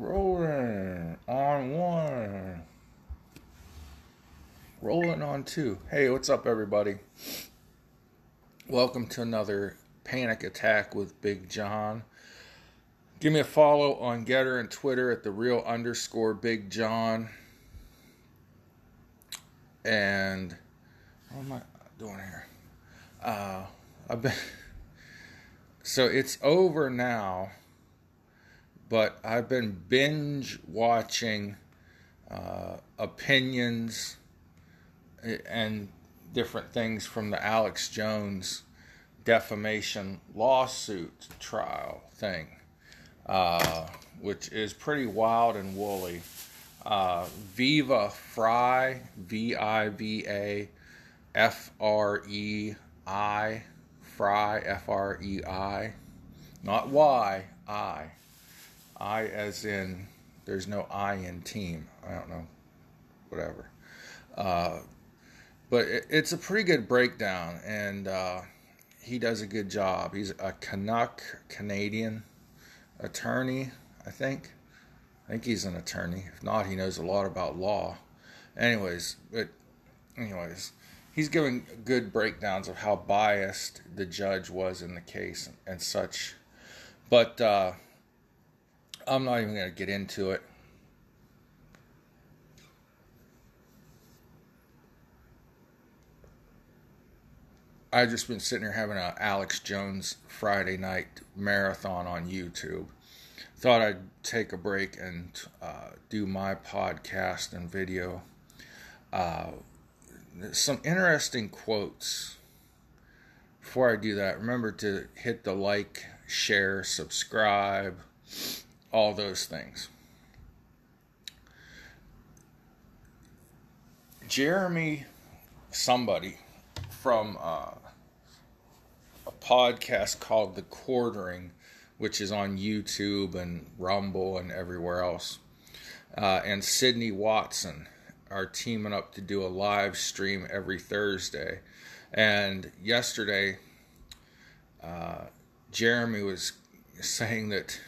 Rolling on one. Rolling on two. Hey, what's up, everybody? Welcome to another Panic Attack with Big John. Give me a follow on GETTR and Twitter at the real underscore Big John. And what am I doing here? Uh, I've been. So it's over now but I've been binge watching uh, opinions and different things from the Alex Jones defamation lawsuit trial thing, uh, which is pretty wild and woolly. Uh, Viva Frei, V I V A F R E I, Frei, F R E I, not Y, I I as in there's no I in team. I don't know, whatever. Uh, but it, it's a pretty good breakdown, and uh, he does a good job. He's a Canuck Canadian attorney, I think. I think he's an attorney. If not, he knows a lot about law. Anyways, but anyways, he's giving good breakdowns of how biased the judge was in the case and, and such. But uh, I'm not even going to get into it. I've just been sitting here having a Alex Jones Friday night marathon on YouTube. Thought I'd take a break and uh, do my podcast and video. Uh, some interesting quotes. Before I do that, remember to hit the like, share, subscribe all those things. Jeremy, somebody from uh, a podcast called The Quartering, which is on YouTube and Rumble and everywhere else, uh, and Sydney Watson are teaming up to do a live stream every Thursday. And yesterday, uh, Jeremy was saying that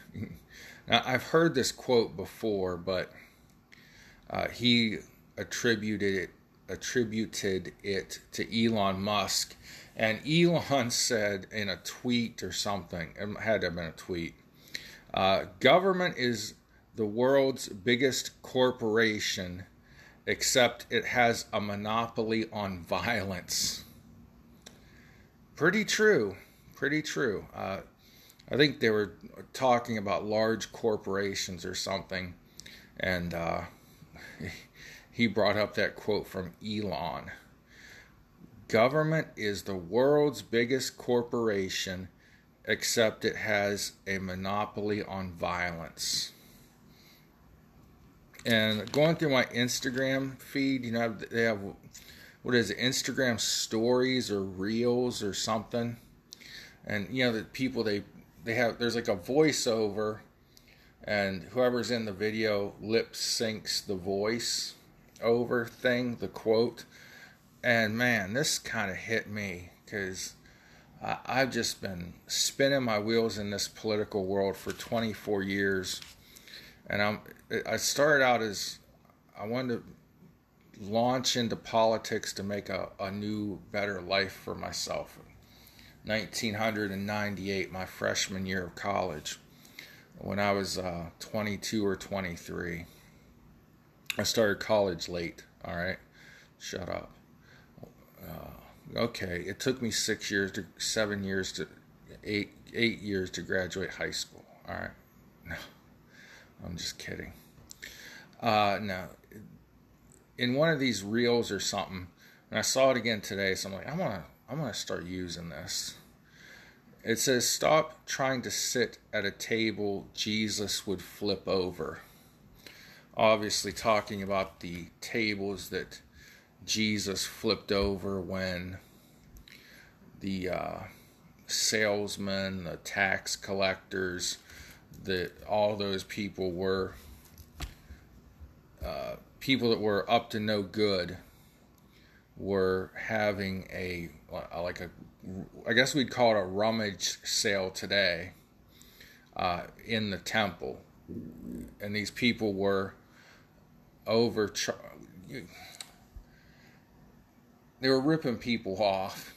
I've heard this quote before, but uh, he attributed it, attributed it to Elon Musk. And Elon said in a tweet or something, it had to have been a tweet, uh, government is the world's biggest corporation, except it has a monopoly on violence. Pretty true. Pretty true. Uh, I think they were talking about large corporations or something, and uh, he brought up that quote from Elon. Government is the world's biggest corporation, except it has a monopoly on violence. And going through my Instagram feed, you know, they have what is it, Instagram stories or reels or something. And you know, the people they they have there's like a voiceover and whoever's in the video lip syncs the voice over thing the quote. And man this kind of hit me because i've just been spinning my wheels in this political world for 24 years. And i'm i started out as i wanted to launch into politics to make a, a new better life for myself 1998, my freshman year of college, when I was uh, 22 or 23. I started college late, all right? Shut up. Uh, okay, it took me six years to, seven years to, eight, eight years to graduate high school, all right? No, I'm just kidding. Uh, no, in one of these reels or something, and I saw it again today, so I'm like, I want to I'm going to start using this. It says, Stop trying to sit at a table Jesus would flip over. Obviously, talking about the tables that Jesus flipped over when the uh, salesmen, the tax collectors, that all those people were uh, people that were up to no good were having a like a I guess we'd call it a rummage sale today uh, in the temple, and these people were over. They were ripping people off,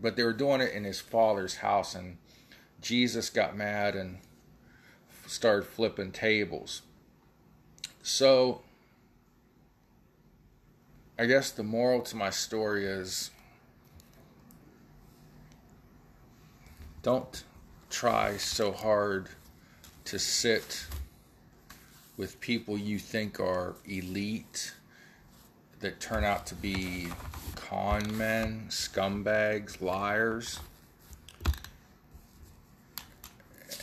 but they were doing it in his father's house, and Jesus got mad and started flipping tables. So, I guess the moral to my story is don't try so hard to sit with people you think are elite that turn out to be con men, scumbags, liars.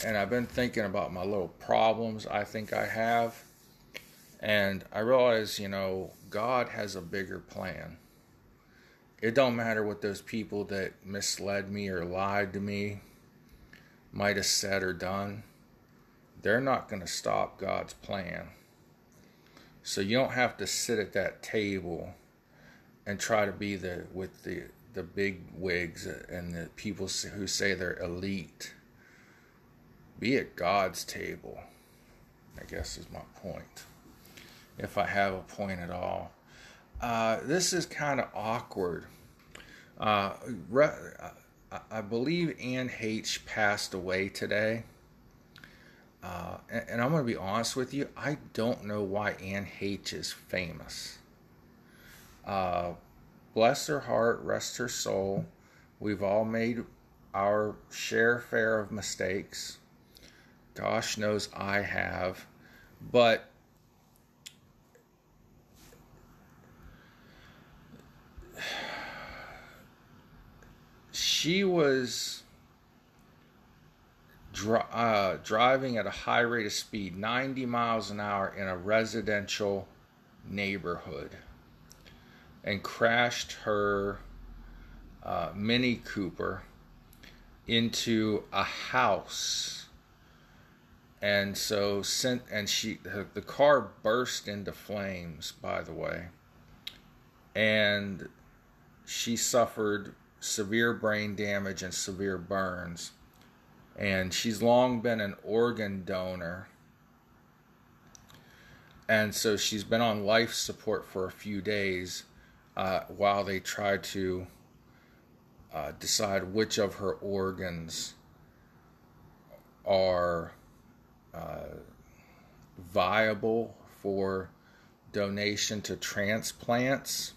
And I've been thinking about my little problems I think I have. And I realize, you know, God has a bigger plan. It don't matter what those people that misled me or lied to me might have said or done. They're not going to stop God's plan. So you don't have to sit at that table and try to be the with the the big wigs and the people who say they're elite. Be at God's table. I guess is my point. If I have a point at all. Uh, this is kind of awkward. Uh, re- I believe Anne Heche passed away today. Uh, and, and, I'm going to be honest with you, I don't know why Anne Heche is famous. Uh, bless her heart, rest her soul. We've all made our share fair of mistakes. Gosh knows I have. But she was dri- uh, driving at a high rate of speed, 90 miles an hour, in a residential neighborhood and crashed her uh, Mini Cooper into a house. And so sent and she the car burst into flames by the way. And she suffered severe brain damage and severe burns. And she's long been an organ donor. And so she's been on life support for a few days uh, while they try to uh, decide which of her organs are uh, viable for donation to transplants.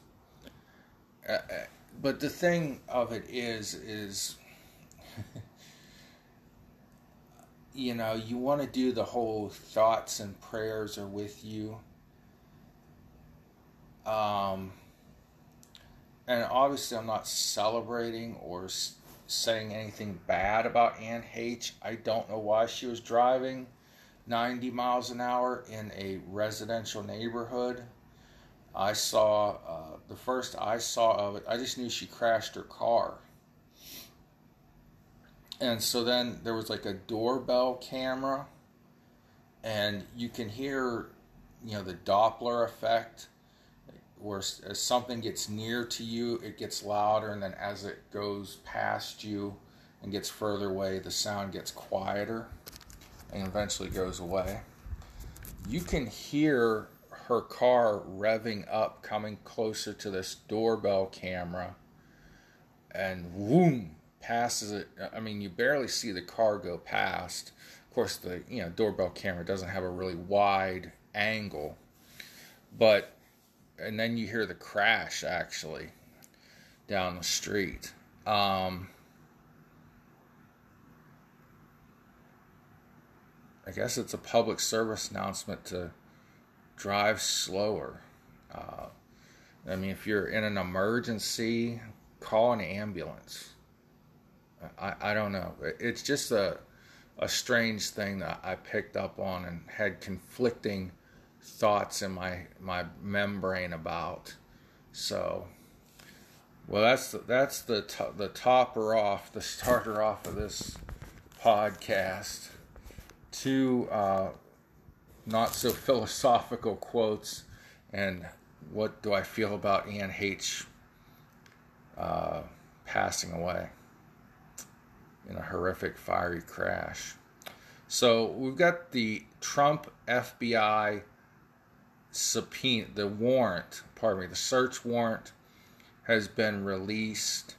But the thing of it is, is you know, you want to do the whole thoughts and prayers are with you. Um, and obviously I'm not celebrating or saying anything bad about Anne Heche. I don't know why she was driving 90 miles an hour in a residential neighborhood. I saw uh, the first I saw of it. I just knew she crashed her car, and so then there was like a doorbell camera, and you can hear, you know, the Doppler effect where as something gets near to you, it gets louder, and then as it goes past you and gets further away, the sound gets quieter and eventually goes away. You can hear her car revving up, coming closer to this doorbell camera, and whoom, passes it. I mean, you barely see the car go past. Of course, the you know doorbell camera doesn't have a really wide angle, but and then you hear the crash actually down the street. Um, I guess it's a public service announcement to drive slower. Uh, I mean, if you're in an emergency, call an ambulance. I, I don't know. It's just a, a strange thing that I picked up on and had conflicting thoughts in my my membrane about. So, well, that's the, that's the to, the topper off, the starter off of this podcast. Two uh, not so philosophical quotes, and what do I feel about Anne Heche. Uh, passing away in a horrific fiery crash. So we've got the Trump FBI subpoena, the warrant, pardon me, the search warrant has been released.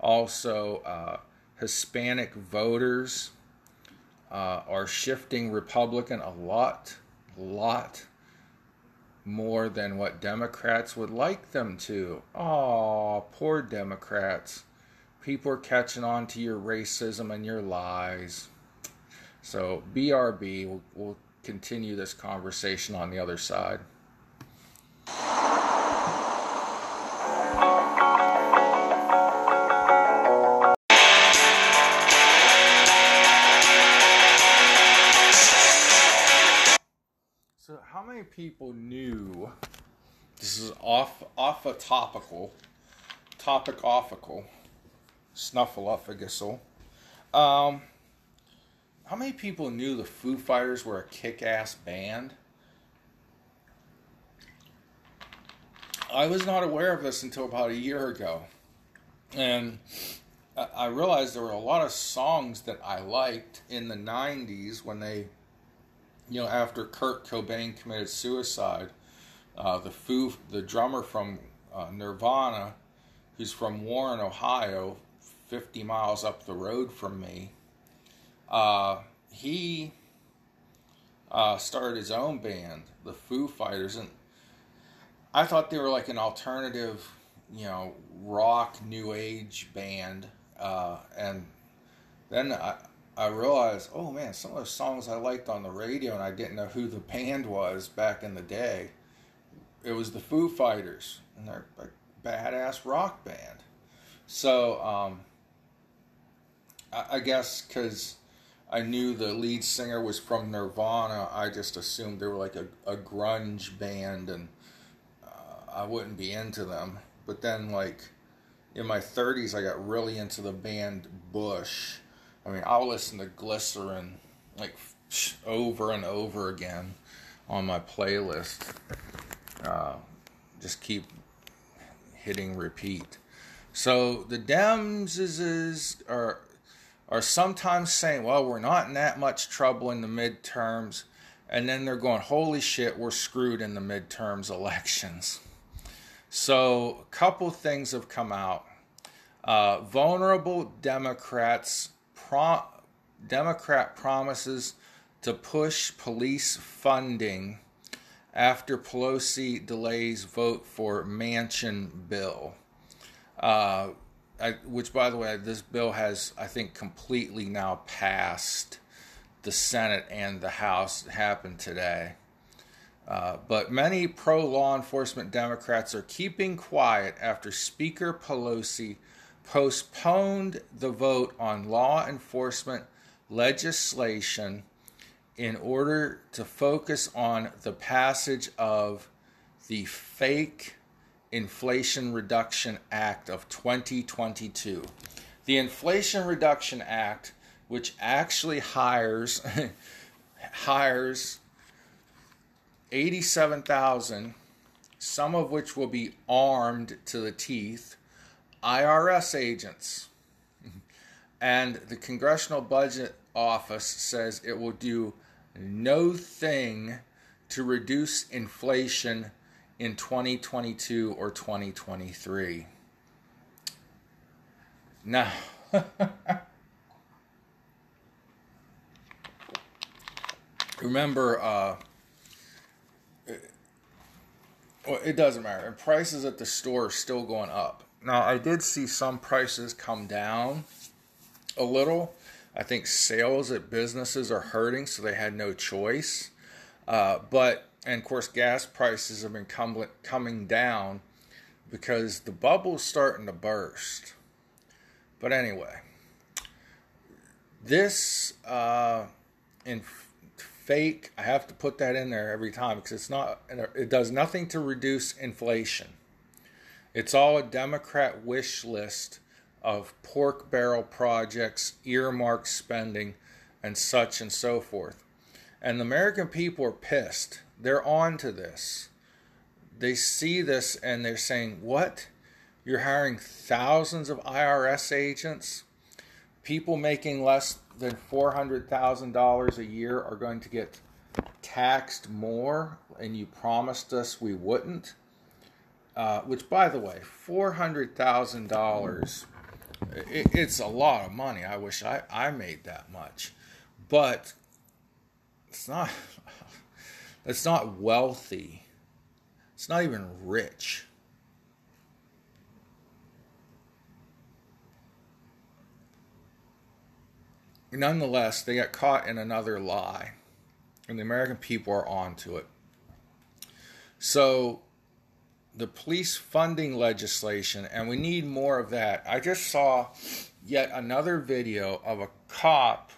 Also, uh, Hispanic voters uh, are shifting Republican a lot, lot more than what Democrats would like them to. Oh, poor Democrats. People are catching on to your racism and your lies. So, BRB, we'll, we'll continue this conversation on the other side. People knew? This is off off a topical, topic offical, snuffleupagus. Um, how many people knew the Foo Fighters were a kick-ass band? I was not aware of this until about a year ago, and I realized there were a lot of songs that I liked in the '90s when they you know, after Kurt Cobain committed suicide, uh, the Foo, the drummer from uh, Nirvana, who's from Warren, Ohio, 50 miles up the road from me, uh, he uh, started his own band, the Foo Fighters, and I thought they were like an alternative, you know, rock new age band, uh, and then I, I realized, oh man, some of the songs I liked on the radio and I didn't know who the band was back in the day. It was the Foo Fighters, and they're a badass rock band. So, um, I, I guess because I knew the lead singer was from Nirvana, I just assumed they were like a, a grunge band and uh, I wouldn't be into them. But then, like, in my 30s, I got really into the band Bush I mean, I'll listen to Glycerine like over and over again on my playlist. Uh, just keep hitting repeat. So the Dems is, is are are sometimes saying, "Well, we're not in that much trouble in the midterms," and then they're going, "Holy shit, we're screwed in the midterms elections." So a couple things have come out. Uh, vulnerable Democrats pro- Democrat promises to push police funding after Pelosi delays vote for Manchin bill. Uh, I, which, by the way, this bill has, I think, completely now passed the Senate and the House. It happened today. Uh, but many pro law enforcement Democrats are keeping quiet after Speaker Pelosi postponed the vote on law enforcement legislation in order to focus on the passage of the fake Inflation Reduction Act of 2022. The Inflation Reduction Act, which actually hires hires 87,000, some of which will be armed to the teeth IRS agents. And the Congressional Budget Office says it will do no thing to reduce inflation in 2022 or 2023. Now, remember, uh, it, well, it doesn't matter. Prices at the store are still going up. Now, I did see some prices come down a little. I think sales at businesses are hurting, so they had no choice. Uh, but, and of course, gas prices have been com- coming down because the bubble's starting to burst. But anyway, this uh, in fake, I have to put that in there every time because it's not, it does nothing to reduce inflation. It's all a Democrat wish list of pork barrel projects, earmark spending, and such and so forth. And the American people are pissed. They're on to this. They see this and they're saying, What? You're hiring thousands of IRS agents? People making less than $400,000 a year are going to get taxed more, and you promised us we wouldn't. Uh, which, by the way, $400,000, it, it's a lot of money. I wish I, I made that much. But it's not, it's not wealthy. It's not even rich. nonetheless, they got caught in another lie, and the American people are onto it. So, the police funding legislation, and we need more of that. I just saw yet another video of a cop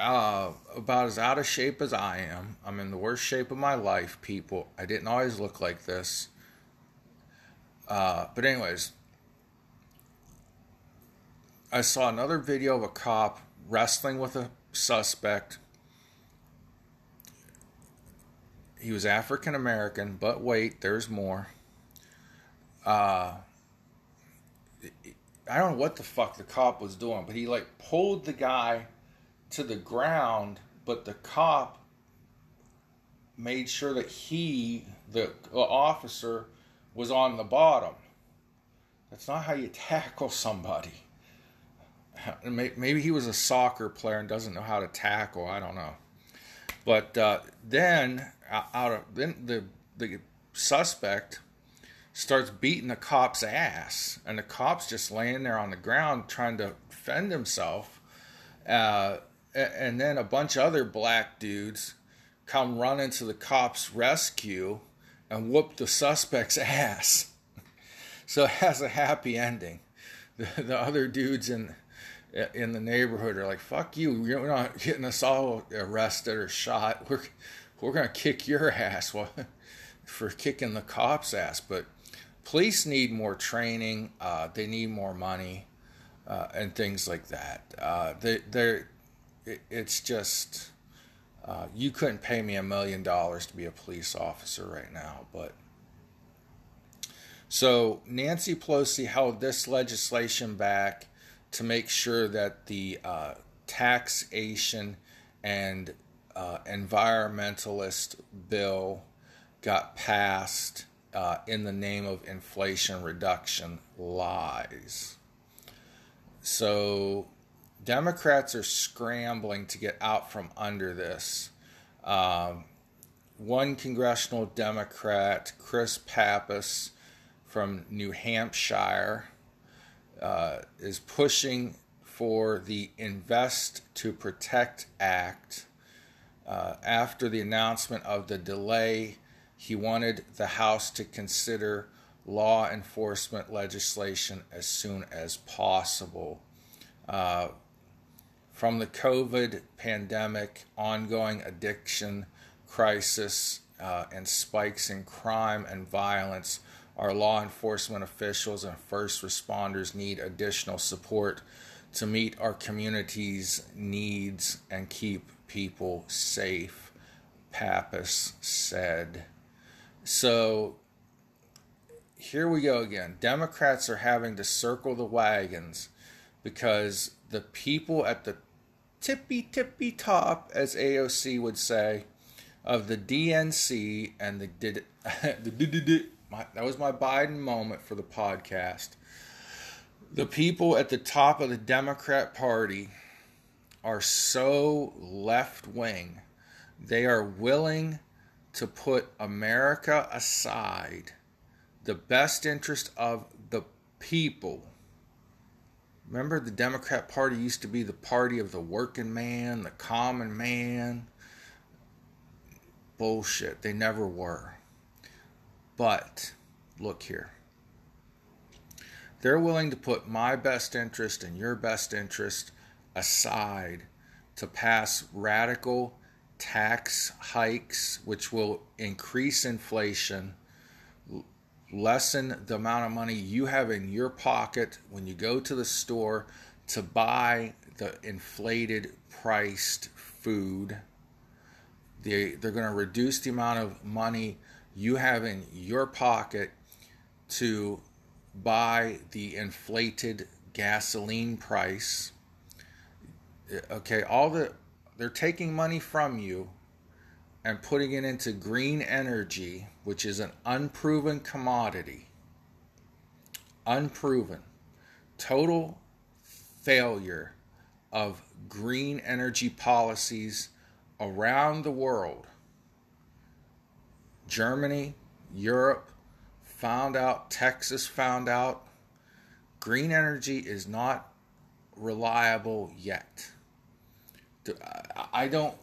uh, about as out of shape as I am. I'm in the worst shape of my life, people. I didn't always look like this. Uh, but, anyways, I saw another video of a cop wrestling with a suspect. He was African American, but wait, there's more. Uh, I don't know what the fuck the cop was doing, but he like pulled the guy to the ground, but the cop made sure that he, the officer, was on the bottom. That's not how you tackle somebody maybe he was a soccer player and doesn't know how to tackle. I don't know. But uh, then out of then the the suspect starts beating the cop's ass, and the cop's just laying there on the ground trying to defend himself. Uh, and then a bunch of other black dudes come running to the cop's rescue and whoop the suspect's ass. so it has a happy ending. The, the other dudes in in the neighborhood are like, "Fuck you! You're not getting us all arrested or shot. We're we're gonna kick your ass for kicking the cops' ass." But police need more training. Uh, they need more money uh, and things like that. Uh, they they it, it's just uh, you couldn't pay me a million dollars to be a police officer right now, but. So Nancy Pelosi held this legislation back to make sure that the uh, taxation and uh, environmentalist bill got passed uh, in the name of inflation reduction lies. So, Democrats are scrambling to get out from under this. Um, one congressional Democrat, Chris Pappas from New Hampshire, uh, is pushing for the Invest to Protect Act. Uh, after the announcement of the delay, he wanted the House to consider law enforcement legislation as soon as possible. Uh, from the COVID pandemic, ongoing addiction crisis, uh, and spikes in crime and violence, our law enforcement officials and first responders need additional support to meet our community's needs and keep people safe, Pappas said. So here we go again. Democrats are having to circle the wagons because the people at the tippy tippy top, as AOC would say, of the DNC and the did the my, that was my Biden moment for the podcast. The people at the top of the Democrat Party are so left wing, they are willing to put America aside, the best interest of the people. Remember, the Democrat Party used to be the party of the working man, the common man. Bullshit. They never were. But look here. They're willing to put my best interest and your best interest aside to pass radical tax hikes, which will increase inflation, lessen the amount of money you have in your pocket when you go to the store to buy the inflated priced food. They, they're going to reduce the amount of money you have in your pocket to buy the inflated gasoline price. Okay, all the they're taking money from you and putting it into green energy, which is an unproven commodity. Unproven. Total failure of green energy policies around the world. Germany, Europe found out, Texas found out. Green energy is not reliable yet. I don't,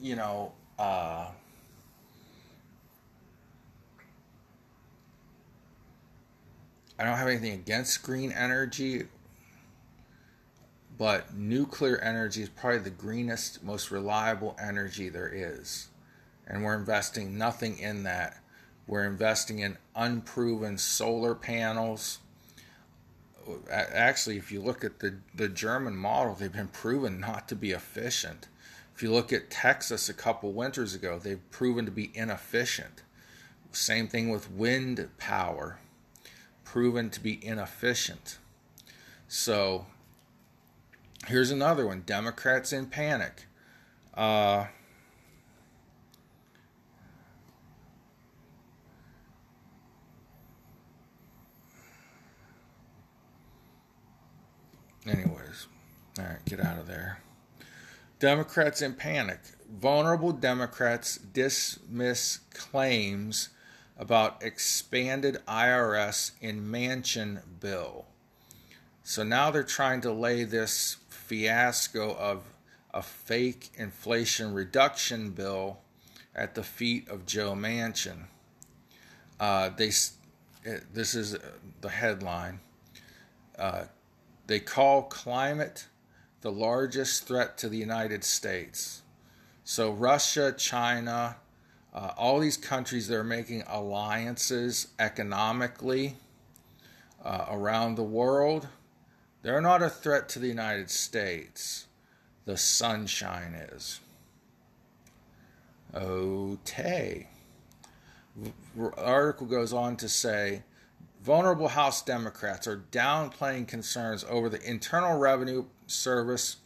you know, uh, I don't have anything against green energy, but nuclear energy is probably the greenest, most reliable energy there is. And we're investing nothing in that. We're investing in unproven solar panels. Actually, if you look at the, the German model, they've been proven not to be efficient. If you look at Texas a couple winters ago, they've proven to be inefficient. Same thing with wind power, proven to be inefficient. So here's another one Democrats in panic. Uh, anyways, all right, get out of there. Democrats in panic. Vulnerable Democrats dismiss claims about expanded IRS in Manchin bill. So now they're trying to lay this fiasco of a fake inflation reduction bill at the feet of Joe Manchin. Uh, they, this is the headline. Uh, they call climate the largest threat to the United States. So, Russia, China, uh, all these countries that are making alliances economically uh, around the world, they're not a threat to the United States. The sunshine is. Okay. The article goes on to say vulnerable House Democrats are downplaying concerns over the Internal Revenue Service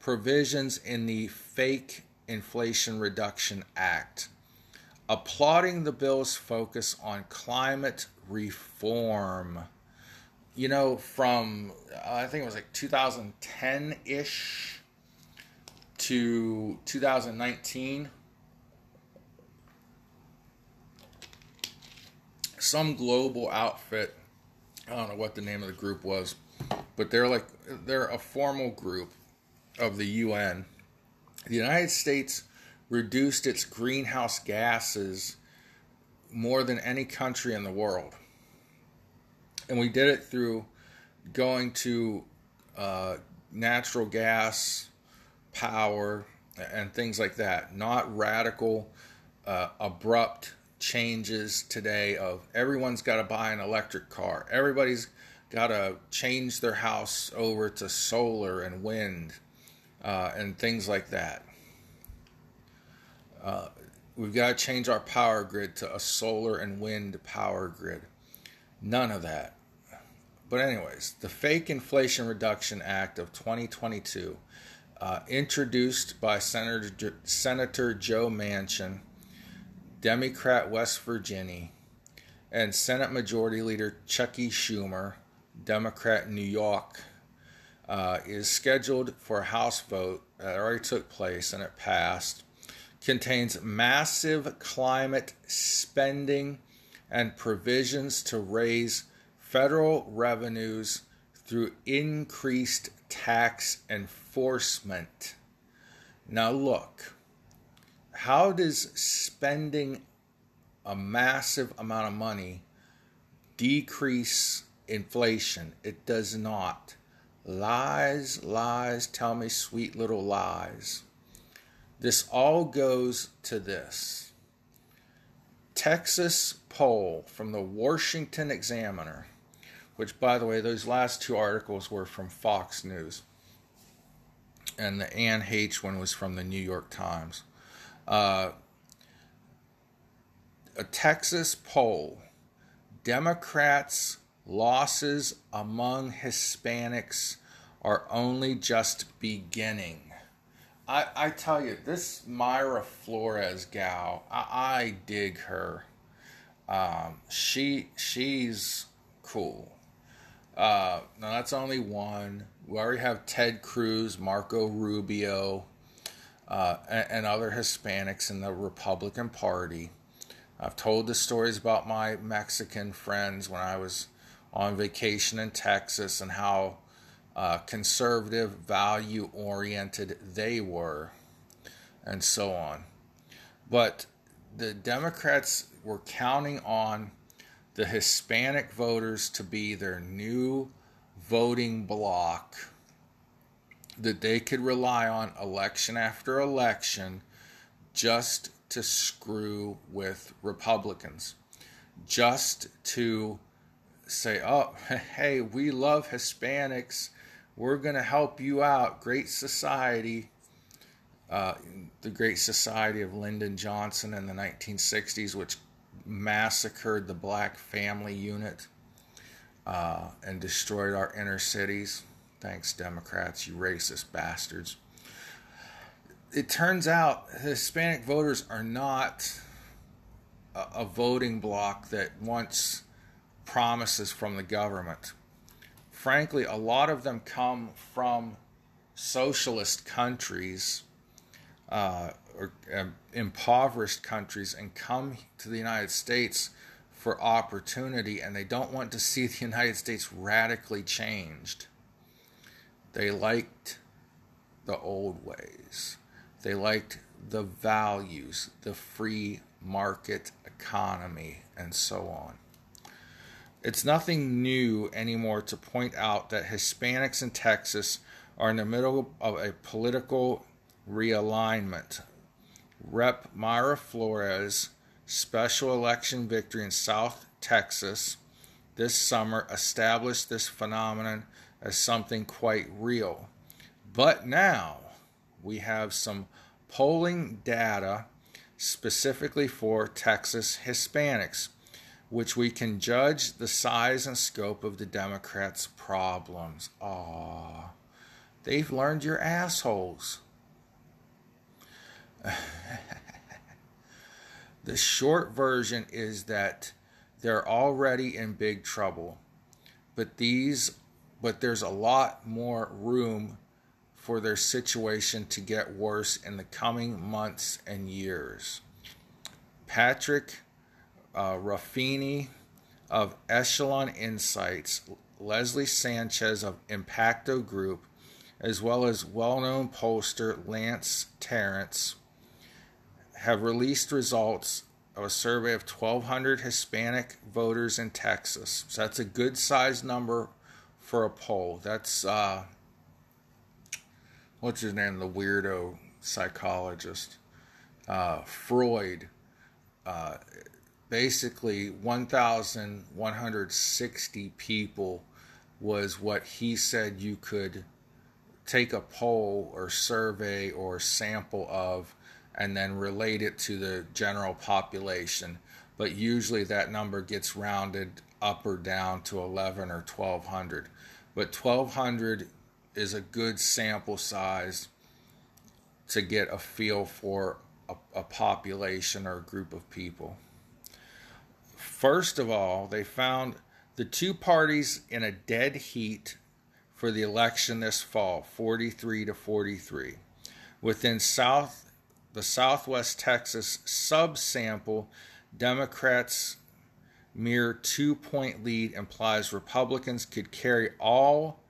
provisions in the Fake Inflation Reduction Act, applauding the bill's focus on climate reform. You know, from uh, I think it was like 2010 ish to 2019 some global outfit. I don't know what the name of the group was, but they're like they're a formal group of the UN. The United States reduced its greenhouse gases more than any country in the world, and we did it through going to uh, natural gas power and things like that. Not radical, uh, abrupt changes today of everyone's got to buy an electric car. Everybody's got to change their house over to solar and wind uh, and things like that. Uh, we've got to change our power grid to a solar and wind power grid. None of that. But, anyways, the Fake Inflation Reduction Act of 2022, uh, introduced by Senator, Senator Joe Manchin Democrat West Virginia, and Senate Majority Leader Chuckie Schumer, Democrat New York, uh, is scheduled for a House vote that already took place and it passed. Contains massive climate spending and provisions to raise federal revenues through increased tax enforcement. Now, look how does spending a massive amount of money decrease inflation? It does not. Lies, lies, tell me sweet little lies. This all goes to this Texas poll from the Washington Examiner, which, by the way, those last two articles were from Fox News, and the Anne Heche one was from the New York Times. Uh, a Texas poll Democrats' losses among Hispanics are only just beginning. I, I tell you, this Mayra Flores gal, I, I dig her. Um, she she's cool. Uh, now that's only one. We already have Ted Cruz, Marco Rubio, uh, and, other Hispanics in the Republican Party. I've told the stories about my Mexican friends when I was on vacation in Texas and how uh, conservative, value oriented they were, and so on. But the Democrats were counting on the Hispanic voters to be their new voting bloc that they could rely on election after election just to screw with Republicans, just to say, oh, hey, we love Hispanics. We're going to help you out. Great society. Uh, the Great Society of Lyndon Johnson in the 1960s, which massacred the black family unit uh, and destroyed our inner cities. Thanks, Democrats, you racist bastards. It turns out Hispanic voters are not a, a voting bloc that wants promises from the government. Frankly, a lot of them come from socialist countries uh, or um, impoverished countries and come to the United States for opportunity and they don't want to see the United States radically changed. They liked the old ways. They liked the values, the free market economy, and so on. It's nothing new anymore to point out that Hispanics in Texas are in the middle of a political realignment. Rep. Mayra Flores' special election victory in South Texas this summer established this phenomenon as something quite real. But now we have some polling data specifically for Texas Hispanics, which we can judge the size and scope of the Democrats' problems. Ah, they've learned your assholes. the short version is that they're already in big trouble, but these but there's a lot more room for their situation to get worse in the coming months and years. Patrick uh, Ruffini of Echelon Insights, Leslie Sanchez of Impacto Group, as well as well known pollster Lance Tarrance, have released results of a survey of 1,200 Hispanic voters in Texas. So that's a good sized number for a poll. That's, uh, what's his name? The weirdo psychologist. Uh, Freud. Uh, basically, 1,160 people was what he said you could take a poll or survey or sample of and then relate it to the general population. But usually that number gets rounded up or down to 11 or 1200. But 1200 is a good sample size to get a feel for a, a population or a group of people. First of all, they found the two parties in a dead heat for the election this fall 43 to 43. Within South the Southwest Texas subsample, Democrats' mere two point lead implies Republicans could carry all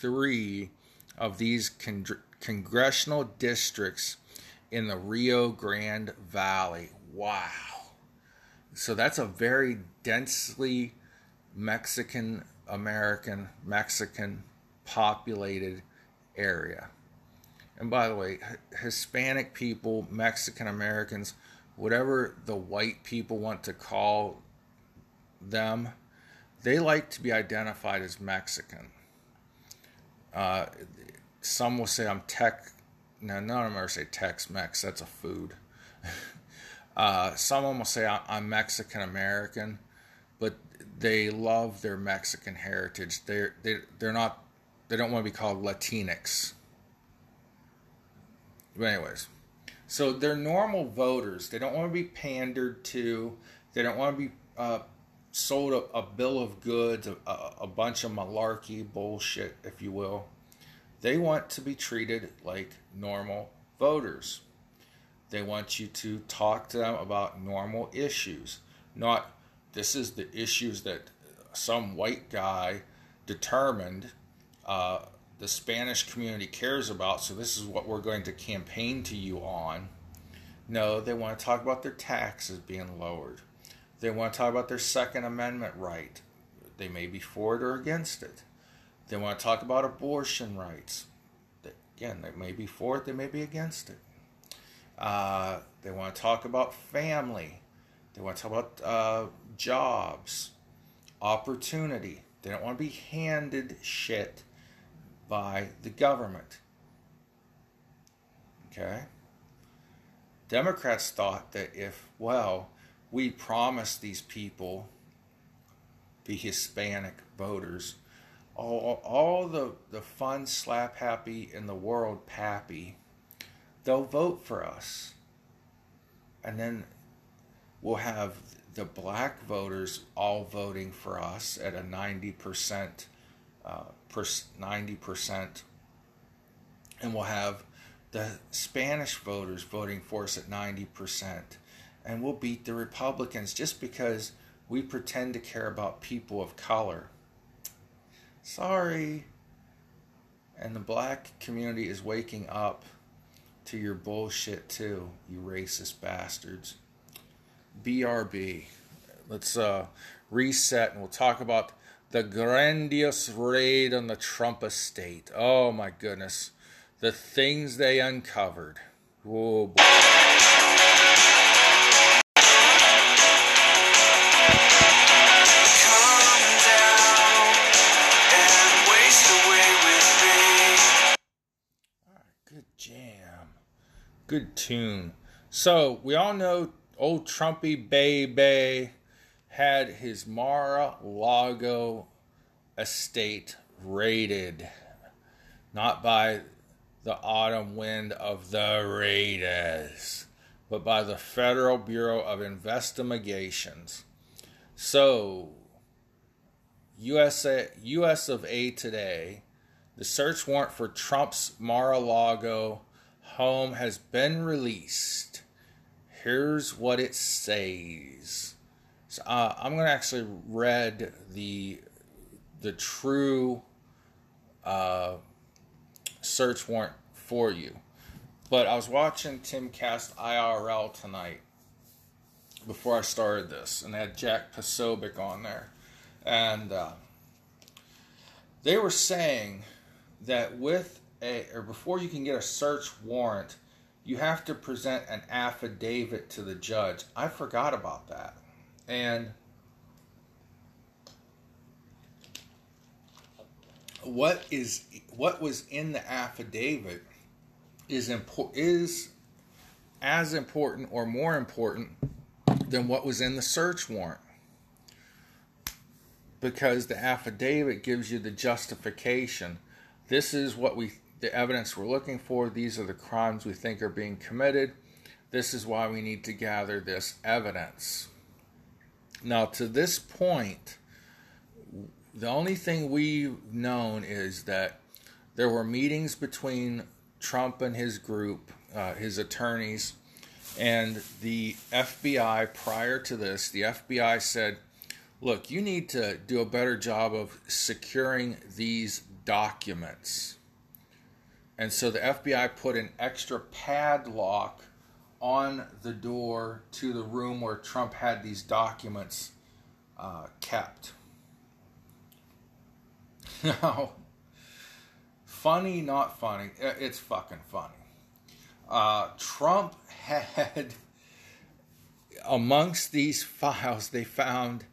three of these con- congressional districts in the Rio Grande Valley. Wow. So that's a very densely Mexican American, Mexican populated area. And by the way, Hispanic people, Mexican Americans, whatever the white people want to call them, they like to be identified as Mexican. Uh, some will say I'm tech. No, none of them say Tex Mex. That's a food. uh, some of them will say I'm Mexican American, but they love their Mexican heritage. They're they, they're not they don't want to be called Latinx. But anyways, so they're normal voters. They don't want to be pandered to. They don't want to be uh, sold a, a, bill of goods, a, a bunch of malarkey bullshit, if you will. They want to be treated like normal voters. They want you to talk to them about normal issues, not this is the issues that some white guy determined uh, the Spanish community cares about, so this is what we're going to campaign to you on. No, they want to talk about their taxes being lowered. They want to talk about their Second Amendment right. They may be for it or against it. They want to talk about abortion rights. Again, they may be for it, they may be against it. Uh, they want to talk about family. They want to talk about uh, jobs, opportunity. They don't want to be handed shit by the government. Okay? Democrats thought that if, well, we promise these people, the Hispanic voters, all, all the, the fun slap happy in the world pappy, they'll vote for us. And then we'll have the black voters all voting for us at a 90% uh, 90%. And we'll have the Spanish voters voting for us at 90%. And we'll beat the Republicans just because we pretend to care about people of color. Sorry. And the black community is waking up to your bullshit too, you racist bastards. BRB. Let's uh, reset and we'll talk about the grandiose raid on the Trump estate. Oh my goodness. The things they uncovered. Oh boy. Good tune. So, we all know old Trumpy Bay Bay had his Mar-a-Lago estate raided, not by the autumn wind of the raiders, but by the Federal Bureau of Investigations. So, USA, US of A today, the search warrant for Trump's Mar-a-Lago home has been released. Here's what it says. So, uh, I'm to actually read the the true uh, search warrant for you. But I was watching Timcast IRL tonight before I started this, and they had Jack Posobiec on there, and uh, they were saying that with a or before you can get a search warrant, you have to present an affidavit to the judge. I forgot about that. And what is what was in the affidavit is impor- is as important or more important than what was in the search warrant because the affidavit gives you the justification this is what we the evidence we're looking for these are the crimes we think are being committed this is why we need to gather this evidence now, to this point, the only thing we've known is that there were meetings between Trump and his group, uh, his attorneys, and the FBI prior to this. The FBI said, look, you need to do a better job of securing these documents. And so the FBI put an extra padlock on the door to the room where Trump had these documents uh, kept. Now, funny, not funny. It's fucking funny. Uh, Trump had, amongst these files, they found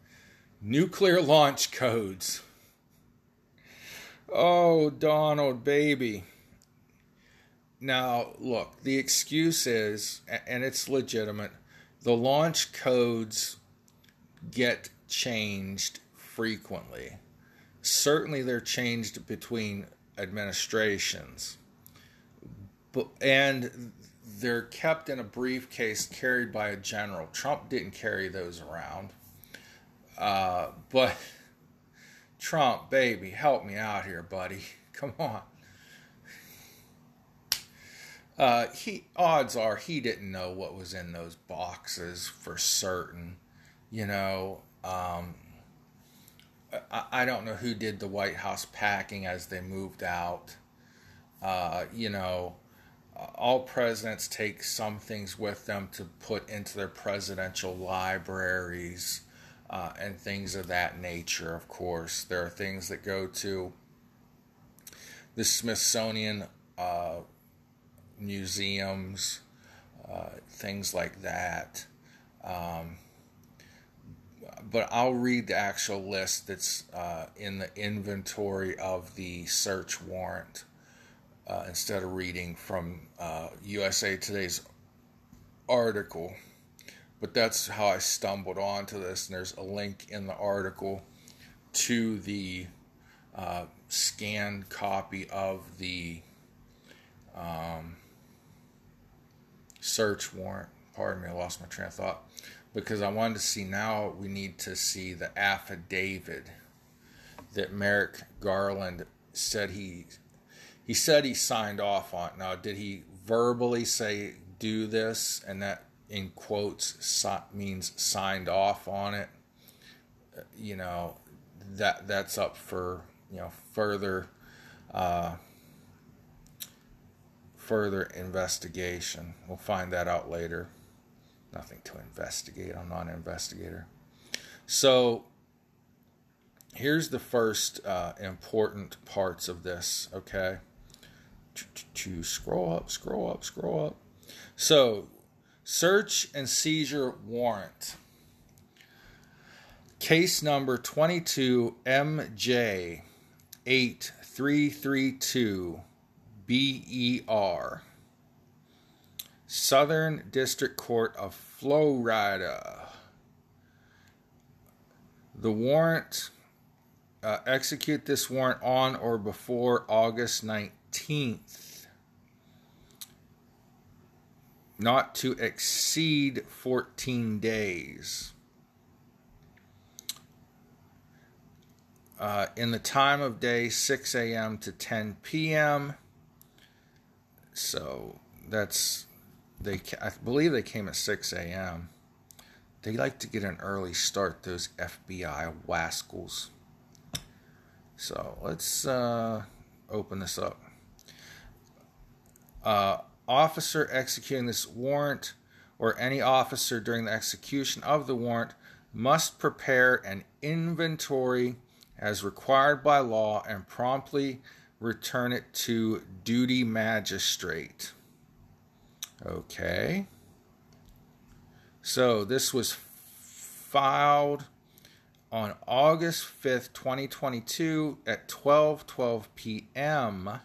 nuclear launch codes. Oh, Donald, baby. Now, look, the excuse is, and it's legitimate, the launch codes get changed frequently. Certainly, they're changed between administrations. And they're kept in a briefcase carried by a general. Trump didn't carry those around. Uh, but Trump, baby, help me out here, buddy. Come on. Uh, he odds are he didn't know what was in those boxes for certain. You know, um, I, I, don't know who did the White House packing as they moved out. Uh, you know, all presidents take some things with them to put into their presidential libraries uh, and things of that nature, of course. There are things that go to the Smithsonian uh, museums, uh, things like that. Um, but I'll read the actual list that's uh, in the inventory of the search warrant uh, instead of reading from USA uh, Today's article. But that's how I stumbled onto this, and there's a link in the article to the uh, scanned copy of the um, search warrant. Pardon me, I lost my train of thought. Because I wanted to see now, we need to see the affidavit that Merrick Garland said he he said he signed off on. Now, did he verbally say do this, and that in quotes means signed off on it? You know, that that's up for you know further uh, further investigation. We'll find that out later. Nothing to investigate. I'm not an investigator. So here's the first uh, important parts of this. Okay, to scroll up, scroll up, scroll up. So search and seizure warrant. Case number 22 MJ 8332 BER. Southern District Court of Florida. The warrant, uh, execute this warrant on or before August 19th. Not to exceed 14 days. Uh, in the time of day 6 a.m. to 10 p.m. So that's they. I believe they came at 6 a.m. They like to get an early start. Those FBI wascals. So let's uh, open this up. Uh, officer executing this warrant or any officer during the execution of the warrant must prepare an inventory as required by law and promptly return it to duty magistrate. Okay. So this was filed on August 5th, 2022 at 12:12 p.m.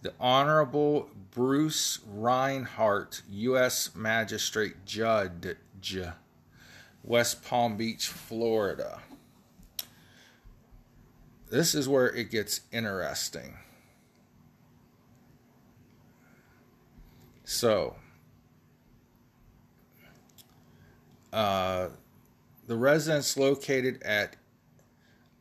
The Honorable Bruce Reinhart, U.S. Magistrate Judge, West Palm Beach, Florida this is where it gets interesting. So, uh, the residence located at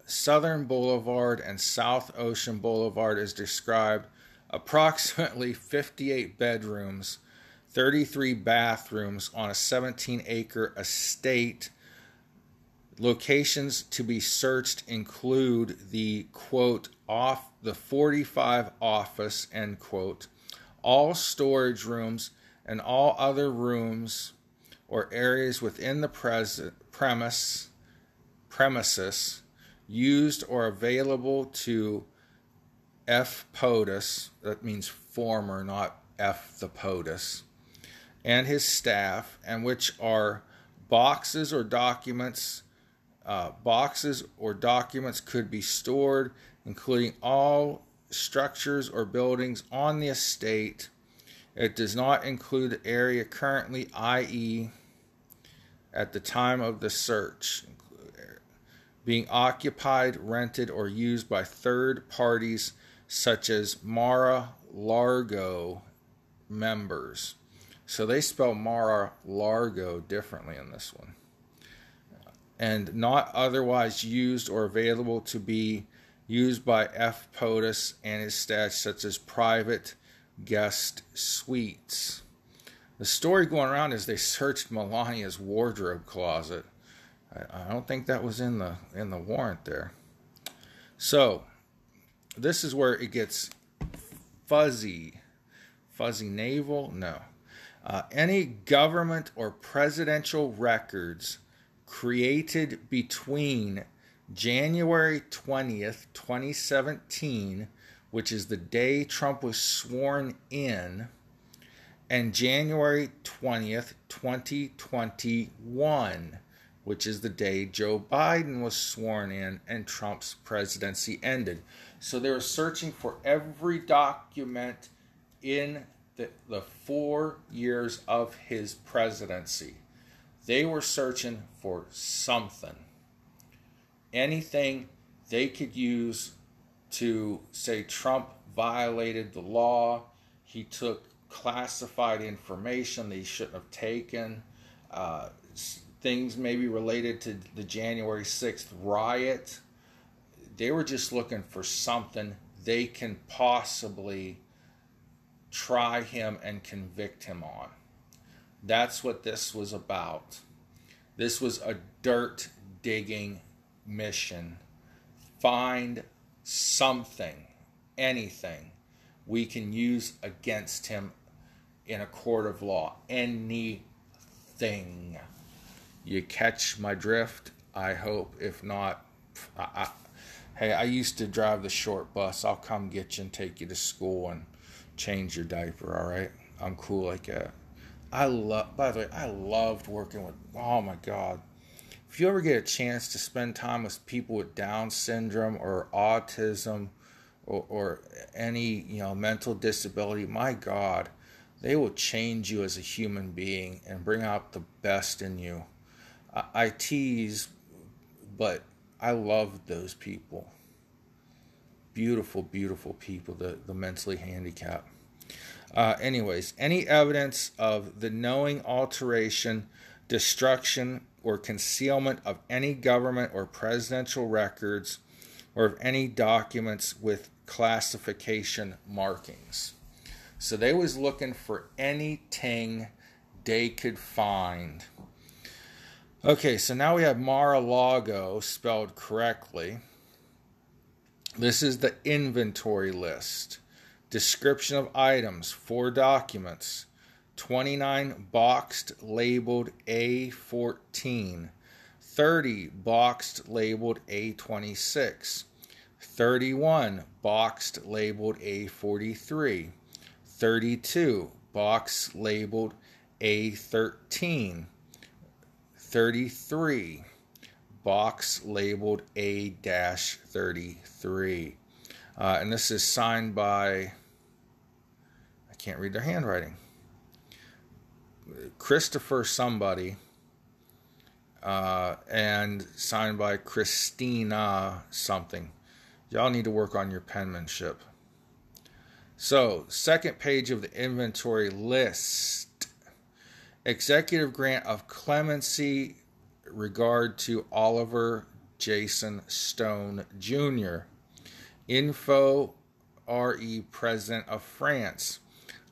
Southern Boulevard and South Ocean Boulevard is described approximately 58 bedrooms, 33 bathrooms on a 17 acre estate Locations to be searched include the quote off the 45 office end quote, all storage rooms and all other rooms or areas within the pres- premise premises used or available to F. POTUS, that means former, not F. the POTUS, and his staff, and which are boxes or documents uh, boxes or documents could be stored, including all structures or buildings on the estate. It does not include the area currently, i.e., at the time of the search, being occupied, rented, or used by third parties such as Mara Largo members. So they spell Mara Largo differently in this one. And not otherwise used or available to be used by F. POTUS and his staff, such as private guest suites. The story going around is they searched Melania's wardrobe closet. I, I don't think that was in the in the warrant there. So this is where it gets fuzzy. Fuzzy navel? No. Uh, any government or presidential records created between January 20th, 2017, which is the day Trump was sworn in, and January 20th, 2021, which is the day Joe Biden was sworn in and Trump's presidency ended. So they were searching for every document in the, the four years of his presidency. They were searching for something, anything they could use to say Trump violated the law. He took classified information that he shouldn't have taken. Uh, things maybe related to the January 6th riot. They were just looking for something they can possibly try him and convict him on. That's what this was about. This was a dirt digging mission. Find something, anything we can use against him in a court of law. Anything. You catch my drift? I hope. If not, I, I, hey, I used to drive the short bus. I'll come get you and take you to school and change your diaper, all right? I'm cool like that. I love, by the way, I loved working with, oh my God. If you ever get a chance to spend time with people with Down syndrome or autism or, or any, you know, mental disability, my God, they will change you as a human being and bring out the best in you. I, I tease, but I love those people beautiful, beautiful people, the, the mentally handicapped. Uh, anyways, any evidence of the knowing alteration, destruction, or concealment of any government or presidential records or of any documents with classification markings. So they was looking for anything they could find. Okay, so now we have Mar-a-Lago spelled correctly. This is the inventory list. Description of items, four documents, 29 boxed labeled A14, 30 boxed labeled A26, 31 boxed labeled A43, 32 box labeled A13, 33 box labeled A 33. Uh, and this is signed by, I can't read their handwriting, Christopher somebody, uh, and signed by Christina something. Y'all need to work on your penmanship. So, second page of the inventory list executive grant of clemency regard to Oliver Jason Stone Jr. Info RE President of France.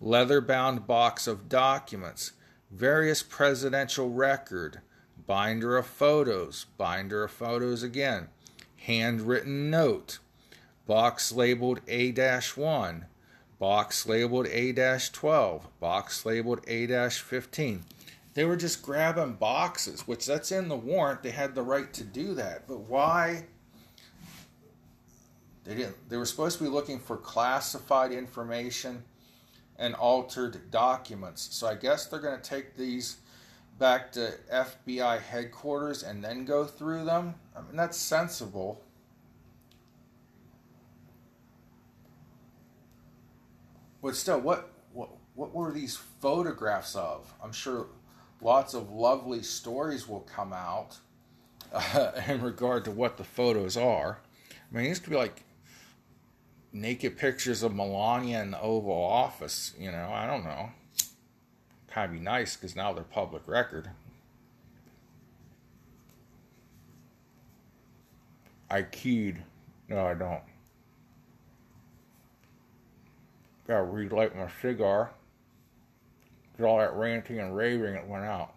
Leather bound box of documents. Various presidential record. Binder of photos. Binder of photos again. Handwritten note. Box labeled A 1. Box labeled A 12. Box labeled A 15 they were just grabbing boxes, which that's in the warrant. They had the right to do that. But why? They didn't. They were supposed to be looking for classified information and altered documents. So I guess they're going to take these back to FBI headquarters and then go through them. I mean, that's sensible. But still, what what what were these photographs of? I'm sure lots of lovely stories will come out uh, in regard to what the photos are. I mean, it used to be like naked pictures of Melania in the Oval Office. You know, I don't know. Kind of be nice because now they're public record. I keyed. No, I don't. Gotta relight my cigar. Cause all that ranting and raving it went out.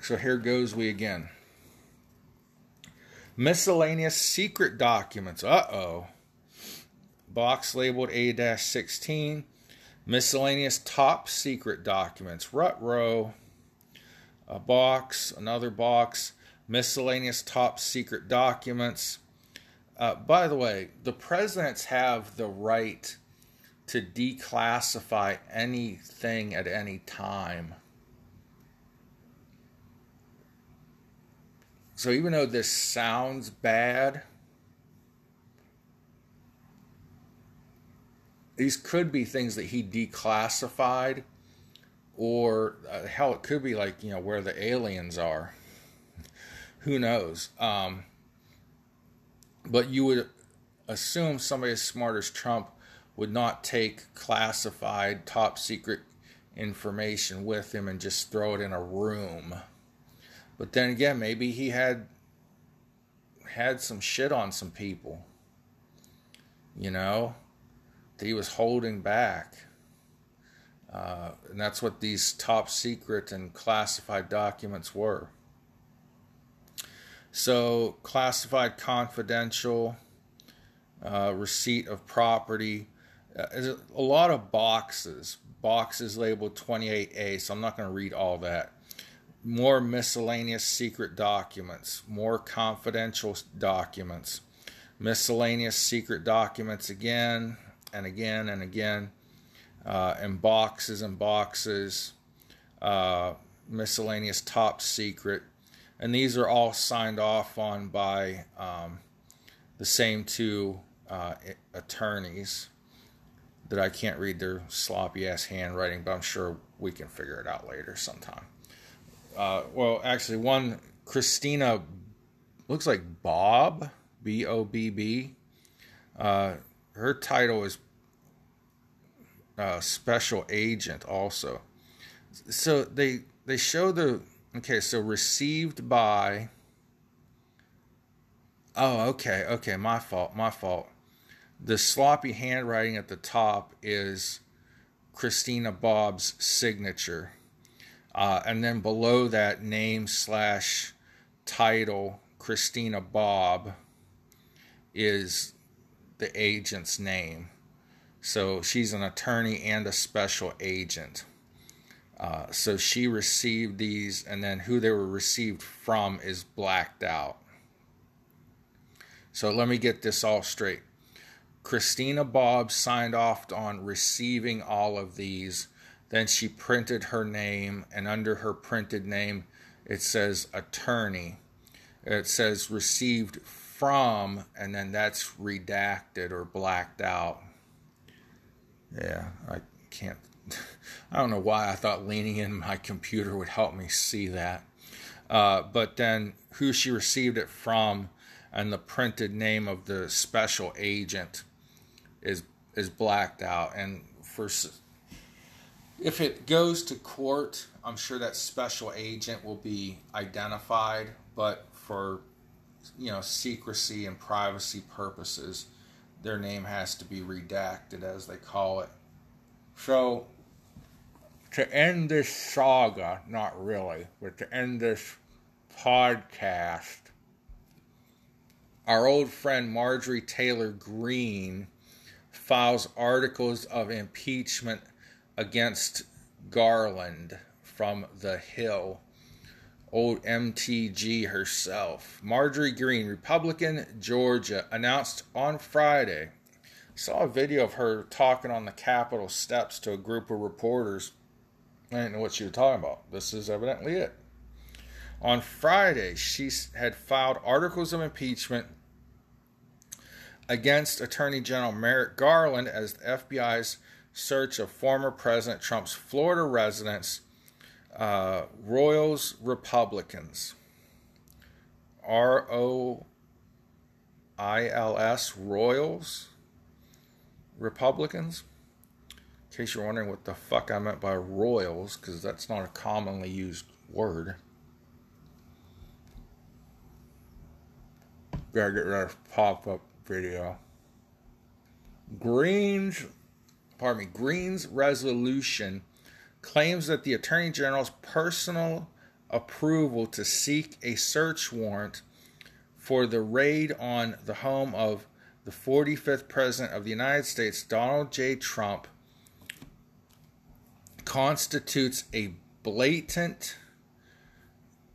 So here goes we again. Miscellaneous secret documents. Uh oh. Box labeled A 16. Miscellaneous top secret documents. Rut row. A box. Another box. Miscellaneous top secret documents. Uh, by the way, the presidents have the right to declassify anything at any time. So even though this sounds bad, these could be things that he declassified, or uh, hell, it could be like you know where the aliens are. Who knows? Um, but you would assume somebody as smart as Trump would not take classified, top secret information with him and just throw it in a room. But then again, maybe he had had some shit on some people. You know, that he was holding back. Uh, and that's what these top secret and classified documents were. So, classified confidential, uh, receipt of property, uh, a lot of boxes, boxes labeled 28A. So, I'm not going to read all that more miscellaneous secret documents, more confidential documents, miscellaneous secret documents again and again and again, uh, and boxes and boxes, uh, miscellaneous top secret. And these are all signed off on by um, the same two uh, attorneys that I can't read their sloppy ass handwriting, but I'm sure we can figure it out later sometime uh, well, actually, one Christina looks like Bobb B O B B. Uh, her title is uh, special agent, also. So they they show the okay. So received by. Oh, okay, okay. My fault. My fault. The sloppy handwriting at the top is Christina Bobb's signature. Uh, and then below that name slash title, Christina Bobb is the agent's name. So she's an attorney and a special agent. Uh, so she received these, and then who they were received from is blacked out. So let me get this all straight. Christina Bobb signed off on receiving all of these then she printed her name, and under her printed name, it says attorney. It says received from, and then that's redacted or blacked out. Yeah, I can't. I don't know why I thought leaning in my computer would help me see that. Uh, but then who she received it from and the printed name of the special agent is is blacked out. And for if it goes to court, I'm sure that special agent will be identified, but for you know secrecy and privacy purposes, their name has to be redacted, as they call it. So, to end this saga, not really, but to end this podcast, our old friend Marjorie Taylor Greene files articles of impeachment against Garland from the Hill. Old MTG herself. Marjorie Greene, Republican, Georgia, announced on Friday. Saw a video of her talking on the Capitol steps to a group of reporters. I didn't know what she was talking about. This is evidently it. On Friday, she had filed articles of impeachment against Attorney General Merrick Garland as the FBI's search of former President Trump's Florida residence, uh, Royals Republicans. R O I L S, Royals, Republicans. In case you're wondering what the fuck I meant by Royals, because that's not a commonly used word. Gotta get rid of pop up video. Greene's, pardon me, Greene's resolution claims that the Attorney General's personal approval to seek a search warrant for the raid on the home of the 45th President of the United States, Donald J. Trump, constitutes a blatant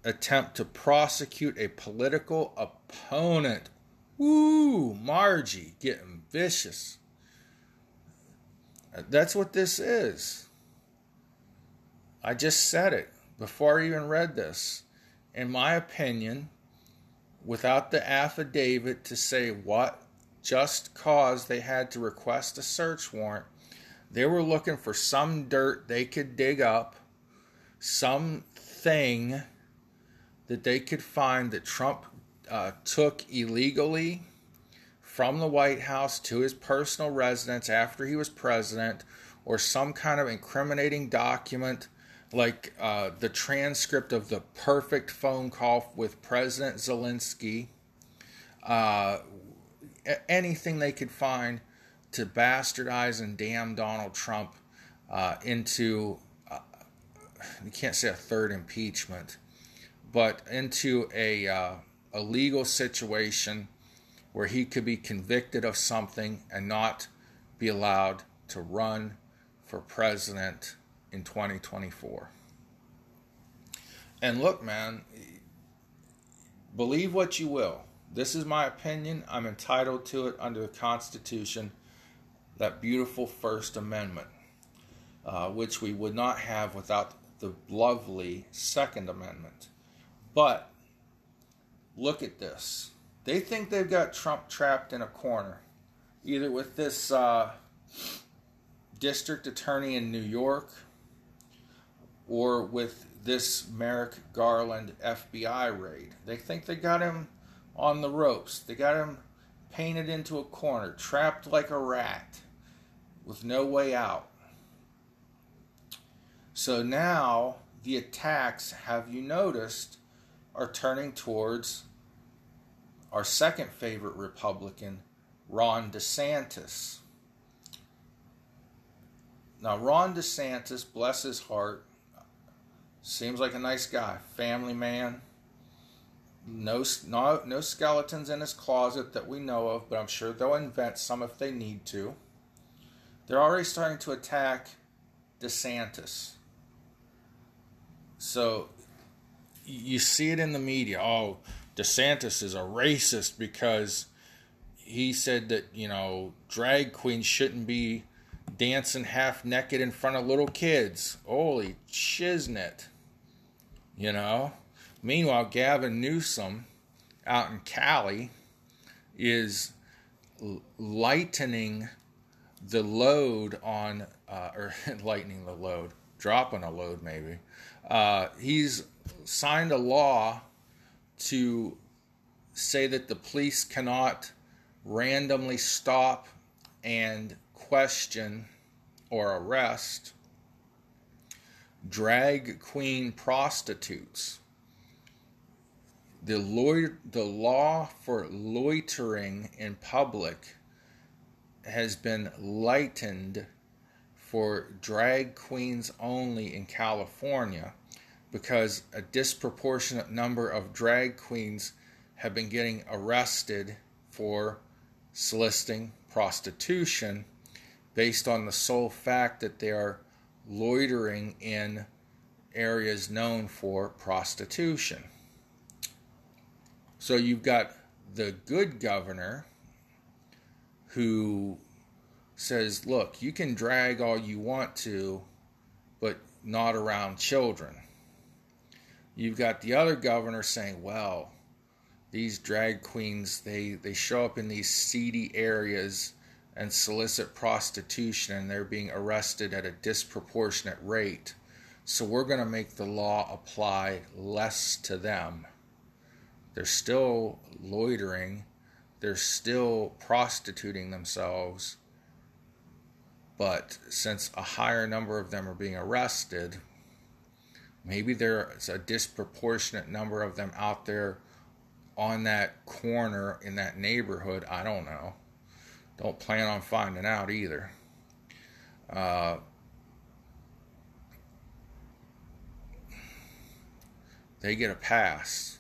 attempt to prosecute a political opponent. Woo, Margie getting vicious. That's what this is. I just said it before I even read this. In my opinion, without the affidavit to say what just cause they had to request a search warrant, they were looking for some dirt they could dig up, something that they could find that Trump uh, took illegally from the White House to his personal residence after he was president, or some kind of incriminating document like uh, the transcript of the perfect phone call with President Zelensky, uh, anything they could find to bastardize and damn Donald Trump uh, into, uh, you can't say a third impeachment, but into a, uh, a legal situation where he could be convicted of something and not be allowed to run for president in 2024. And look, man, believe what you will. This is my opinion. I'm entitled to it under the Constitution, that beautiful First Amendment, uh, which we would not have without the lovely Second Amendment. But look at this. They think they've got Trump trapped in a corner, either with this uh, district attorney in New York or with this Merrick Garland FBI raid. They think they got him on the ropes. They got him painted into a corner, trapped like a rat, with no way out. So now the attacks, have you noticed, are turning towards our second favorite Republican, Ron DeSantis. Now, Ron DeSantis, bless his heart, Seems like a nice guy, family man. No, no, no skeletons in his closet that we know of, but I'm sure they'll invent some if they need to. They're already starting to attack DeSantis. So you see it in the media. Oh, DeSantis is a racist because he said that, you know, drag queens shouldn't be dancing half naked in front of little kids. Holy shiznit you know. Meanwhile, Gavin Newsom out in Cali is lightening the load on, uh, or lightening the load, dropping a load maybe. Uh, he's signed a law to say that the police cannot randomly stop and question or arrest drag queen prostitutes. The, the law for loitering in public has been lightened for drag queens only in California because a disproportionate number of drag queens have been getting arrested for soliciting prostitution based on the sole fact that they are loitering in areas known for prostitution. So you've got the good governor who says, look, you can drag all you want to, but not around children. You've got the other governor saying, well, these drag queens, they, they show up in these seedy areas and solicit prostitution, and they're being arrested at a disproportionate rate. So we're going to make the law apply less to them. They're still loitering. They're still prostituting themselves. But since a higher number of them are being arrested, maybe there's a disproportionate number of them out there on that corner in that neighborhood. I don't know. Don't plan on finding out either. Uh, they get a pass.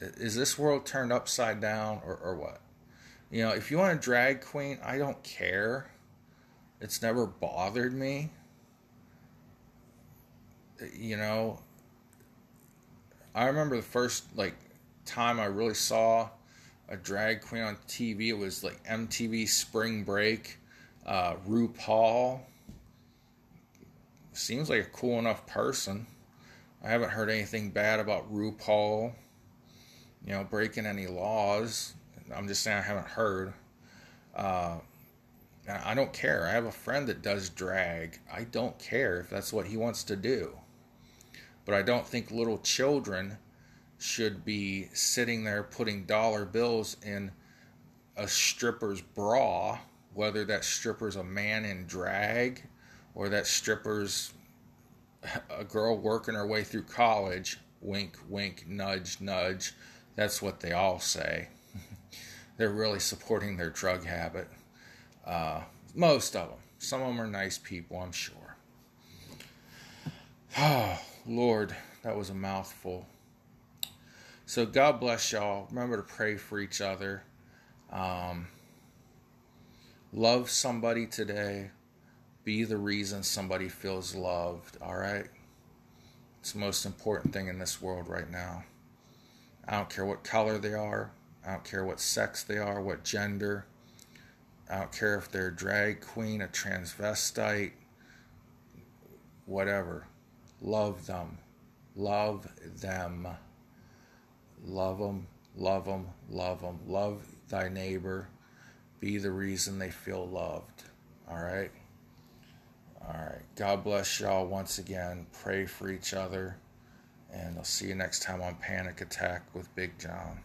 Is this world turned upside down or, or what? You know, if you want a drag queen, I don't care. It's never bothered me. You know, I remember the first like time I really saw a drag queen on TV. It was like MTV Spring Break. Uh, RuPaul seems like a cool enough person. I haven't heard anything bad about RuPaul, you know, breaking any laws. I'm just saying I haven't heard. Uh, I don't care. I have a friend that does drag. I don't care if that's what he wants to do. But I don't think little children should be sitting there putting dollar bills in a stripper's bra, whether that stripper's a man in drag or that stripper's a girl working her way through college. Wink, wink, nudge, nudge. That's what they all say. They're really supporting their drug habit. Uh, most of them. Some of them are nice people, I'm sure. Oh, Lord, that was a mouthful. So, God bless y'all. Remember to pray for each other. Um, love somebody today. Be the reason somebody feels loved, all right? It's the most important thing in this world right now. I don't care what color they are. I don't care what sex they are, what gender. I don't care if they're a drag queen, a transvestite, whatever. Love them. Love them. Love them, love them, love them. Love thy neighbor. Be the reason they feel loved. All right? All right. God bless y'all once again. Pray for each other. And I'll see you next time on Panic Attack with Big John.